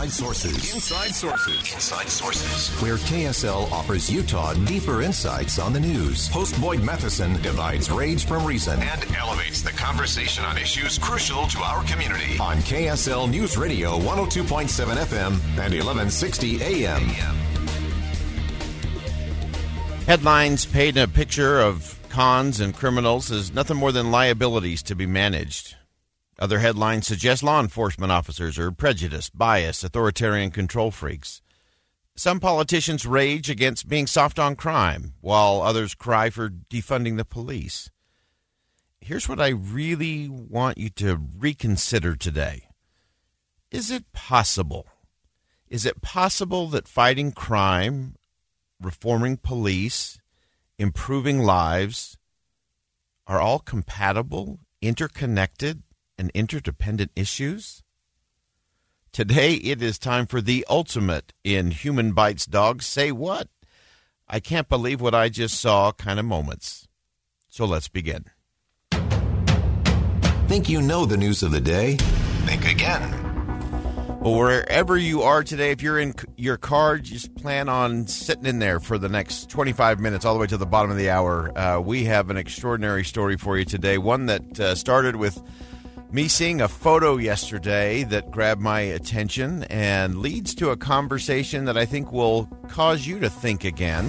Inside Sources. Inside Sources. Inside Sources. Where KSL offers Utah deeper insights on the news. Host Boyd Matheson divides rage from reason and elevates the conversation on issues crucial to our community. On KSL News Radio 102.7 FM and 1160 AM. Headlines paint a picture of cons and criminals as nothing more than liabilities to be managed. Other headlines suggest law enforcement officers are prejudiced, biased, authoritarian control freaks. Some politicians rage against being soft on crime, while others cry for defunding the police. Here's what I really want you to reconsider today. Is it possible? Is it possible that fighting crime, reforming police, improving lives are all compatible, interconnected, and interdependent issues? Today, it is time for the ultimate in Human Bites dogs Say What? I can't believe what I just saw kind of moments. So let's begin. Think you know the news of the day? Think again. Well, wherever you are today, if you're in your car, just plan on sitting in there for the next 25 minutes, all the way to the bottom of the hour. Uh, we have an extraordinary story for you today, one that uh, started with me seeing a photo yesterday that grabbed my attention and leads to a conversation that I think will cause you to think again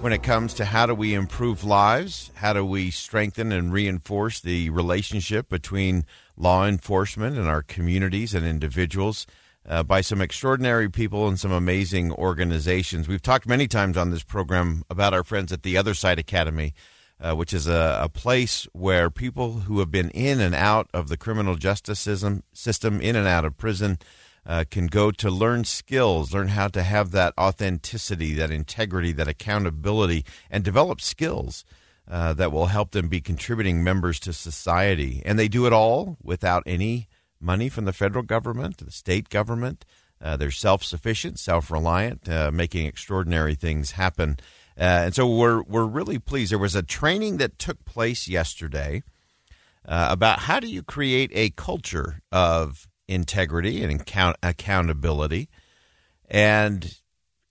when it comes to how do we improve lives, how do we strengthen and reinforce the relationship between law enforcement and our communities and individuals. Uh, by some extraordinary people and some amazing organizations. We've talked many times on this program about our friends at the Other Side Academy, uh, which is a, a, place where people who have been in and out of the criminal justice system, system in and out of prison, uh, can go to learn skills, learn how to have that authenticity, that integrity, that accountability, and develop skills uh, that will help them be contributing members to society. And they do it all without any money from the federal government, the state government. Uh, they're self sufficient, self reliant, uh, making extraordinary things happen. Uh, and so we're we're really pleased. There was a training that took place yesterday uh, about how do you create a culture of integrity and account- accountability. And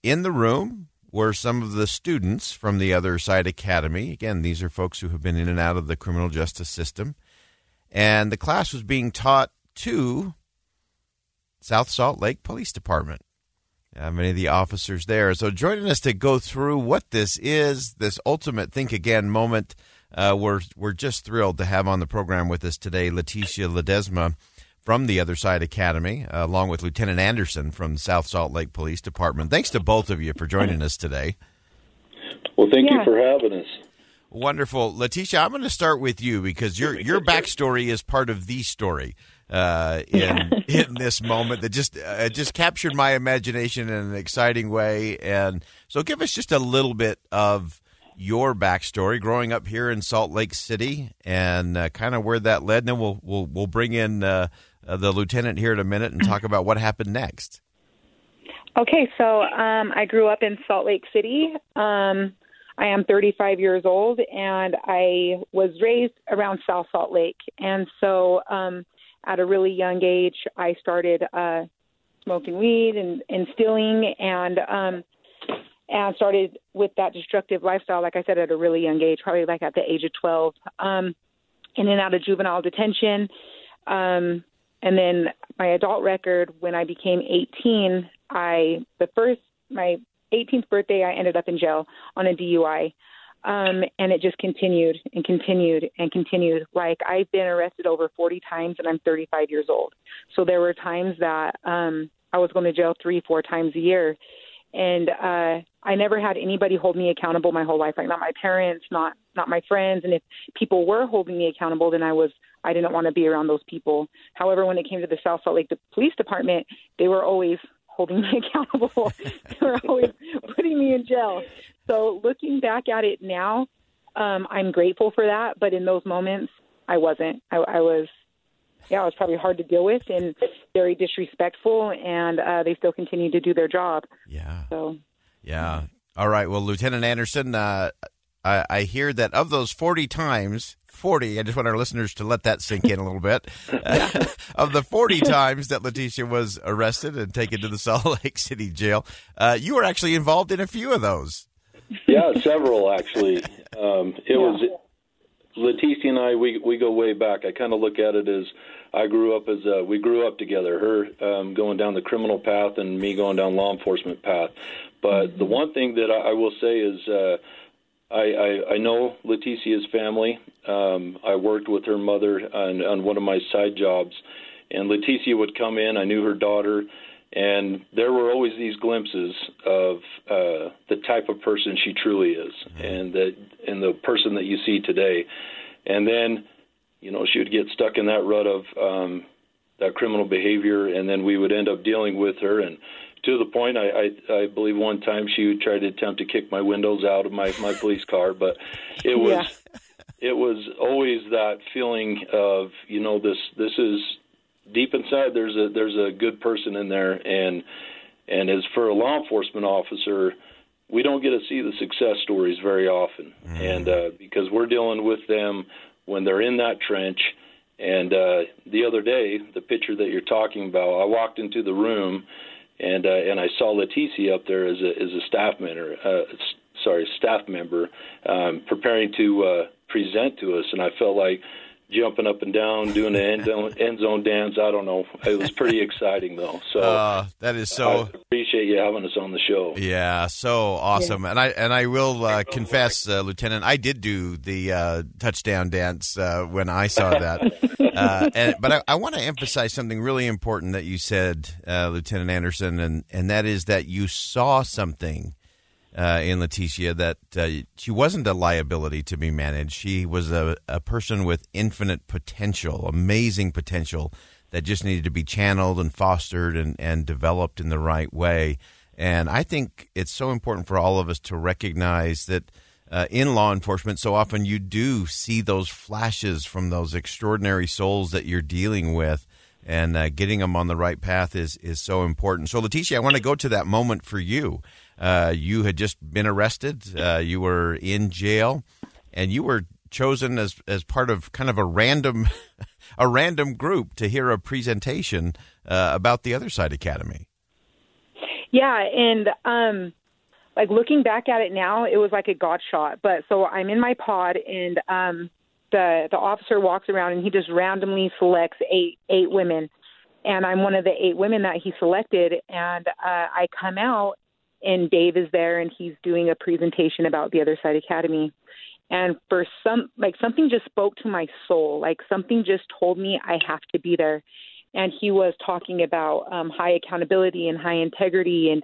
in the room were some of the students from the Other Side Academy. Again, these are folks who have been in and out of the criminal justice system. And the class was being taught to South Salt Lake Police Department uh, many of the officers there. So, joining us to go through what this is, this ultimate think again moment, uh, we're we're just thrilled to have on the program with us today, Leticia Ledesma from the Other Side Academy, uh, along with Lieutenant Anderson from South Salt Lake Police Department. Thanks to both of you for joining us today. Well, thank yeah. you for having us. Wonderful, Leticia. I'm going to start with you because your your backstory is part of the story uh, in in this moment that just uh, just captured my imagination in an exciting way. And so, give us just a little bit of your backstory, growing up here in Salt Lake City, and uh, kind of where that led. And then we'll we'll we'll bring in uh, uh, the lieutenant here in a minute and talk about what happened next. Okay, so um, I grew up in Salt Lake City. Um, I am 35 years old, and I was raised around South Salt Lake, and so um, at a really young age, I started uh, smoking weed and, and stealing, and um, and started with that destructive lifestyle. Like I said, at a really young age, probably like at the age of 12, um, in and out of juvenile detention. Um, and then my adult record, when I became 18, I the first my 18th birthday, I ended up in jail on a DUI. Um, and it just continued and continued and continued. Like I've been arrested over 40 times and I'm 35 years old. So there were times that um, I was going to jail three, four times a year. And uh, I never had anybody hold me accountable my whole life. Like not my parents, not not my friends. And if people were holding me accountable, then I was I didn't want to be around those people. However, when it came to the South Salt Lake Police Department, they were always holding me accountable. they were always putting me in jail. So looking back at it now, um, I'm grateful for that. But in those moments, I wasn't. I, I was, yeah, it was probably hard to deal with and very disrespectful. And uh, they still continue to do their job. Yeah. So. Yeah. All right. Well, Lieutenant Anderson, uh, I, I hear that of those 40 times 40, I just want our listeners to let that sink in a little bit. of the 40 times that Leticia was arrested and taken to the Salt Lake City jail, uh, you were actually involved in a few of those. Yeah, several actually. Um, it yeah. was Leticia and I. We we go way back. I kind of look at it as I grew up as uh, we grew up together. Her um, going down the criminal path and me going down law enforcement path. But the one thing that I, I will say is. Uh, I, I, I know Leticia's family. Um, I worked with her mother on, on one of my side jobs, and Leticia would come in. I knew her daughter, and there were always these glimpses of uh, the type of person she truly is, mm-hmm. and that and the person that you see today. And then, you know, she would get stuck in that rut of um, that criminal behavior, and then we would end up dealing with her and to the point I, I I believe one time she tried to attempt to kick my windows out of my my police car, but it was yeah. it was always that feeling of you know this this is deep inside there's a there's a good person in there and and as for a law enforcement officer we don't get to see the success stories very often mm. and uh, because we're dealing with them when they're in that trench and uh, the other day the picture that you're talking about I walked into the room and uh, and I saw Leticia up there as a as a staff member, uh, sorry, staff member, um, preparing to uh, present to us, and I felt like jumping up and down, doing the end zone, end zone dance. I don't know. It was pretty exciting though. So uh, that is so. I appreciate you having us on the show. Yeah, so awesome. Yeah. And I and I will uh, confess, uh, Lieutenant, I did do the uh, touchdown dance uh, when I saw that. Uh, and, but I, I want to emphasize something really important that you said, Lieutenant Anderson, and and that is that you saw something uh, in Leticia that uh, she wasn't a liability to be managed. She was a, a person with infinite potential, amazing potential that just needed to be channeled and fostered and, and developed in the right way. And I think it's so important for all of us to recognize that uh, in law enforcement, so often you do see those flashes from those extraordinary souls that you're dealing with. And uh, getting them on the right path is, is so important. So, Leticia, I want to go to that moment for you uh, you had just been arrested. Uh, you were in jail, and you were chosen as as part of kind of a random a random group to hear a presentation uh, about the Other Side Academy. Yeah, and um, like looking back at it now, it was like a god shot. But so I'm in my pod, and um, the the officer walks around, and he just randomly selects eight eight women, and I'm one of the eight women that he selected, and uh, I come out and Dave is there and he's doing a presentation about the Other Side Academy. And for some, like something just spoke to my soul, like something just told me I have to be there. And he was talking about um, high accountability and high integrity, and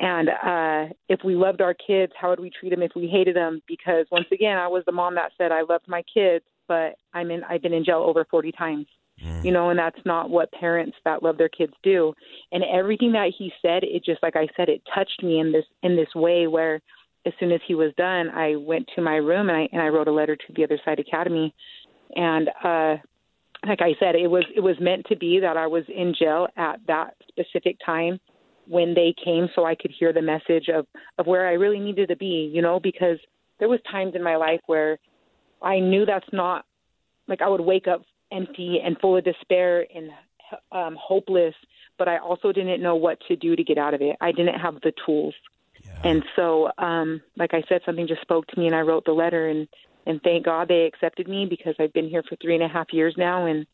and uh, if we loved our kids, how would we treat them if we hated them? Because once again, I was the mom that said I loved my kids, but I'm in. I've been in jail over 40 times mm. you know, and that's not what parents that love their kids do. And everything that he said, it just like I said, it touched me in this in this way where as soon as he was done, I went to my room and I and I wrote a letter to the Other Side Academy, and uh, like I said, it was it was meant to be that I was in jail at that specific time when they came, so I could hear the message of of where I really needed to be, you know, because there was times in my life where I knew that's not like I would wake up empty and full of despair and um, hopeless, but I also didn't know what to do to get out of it. I didn't have the tools. Yeah. And so, um, like I said, something just spoke to me, and I wrote the letter. and And thank God they accepted me because I've been here for three and a half years now, and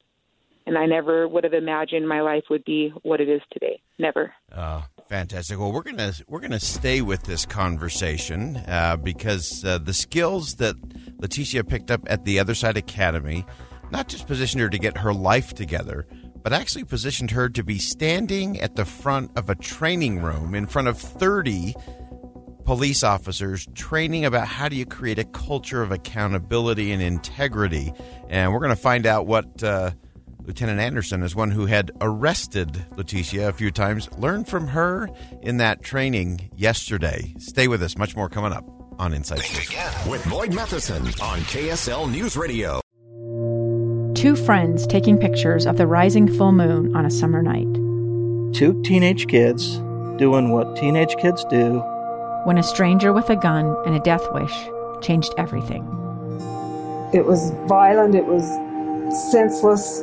and I never would have imagined my life would be what it is today. Never. Uh, Fantastic. Well, we're gonna we're gonna stay with this conversation uh, because uh, the skills that Leticia picked up at the Other Side Academy not just positioned her to get her life together, but actually positioned her to be standing at the front of a training room in front of thirty police officers training about how do you create a culture of accountability and integrity. And we're going to find out what. Uh, Lieutenant Anderson is one who had arrested Leticia a few times. Learned from her in that training yesterday. Stay with us. Much more coming up on Inside Think again with Boyd Matheson on KSL News Radio. Two friends taking pictures of the rising full moon on a summer night. Two teenage kids doing what teenage kids do. When a stranger with a gun and a death wish changed everything. It was violent, it was senseless,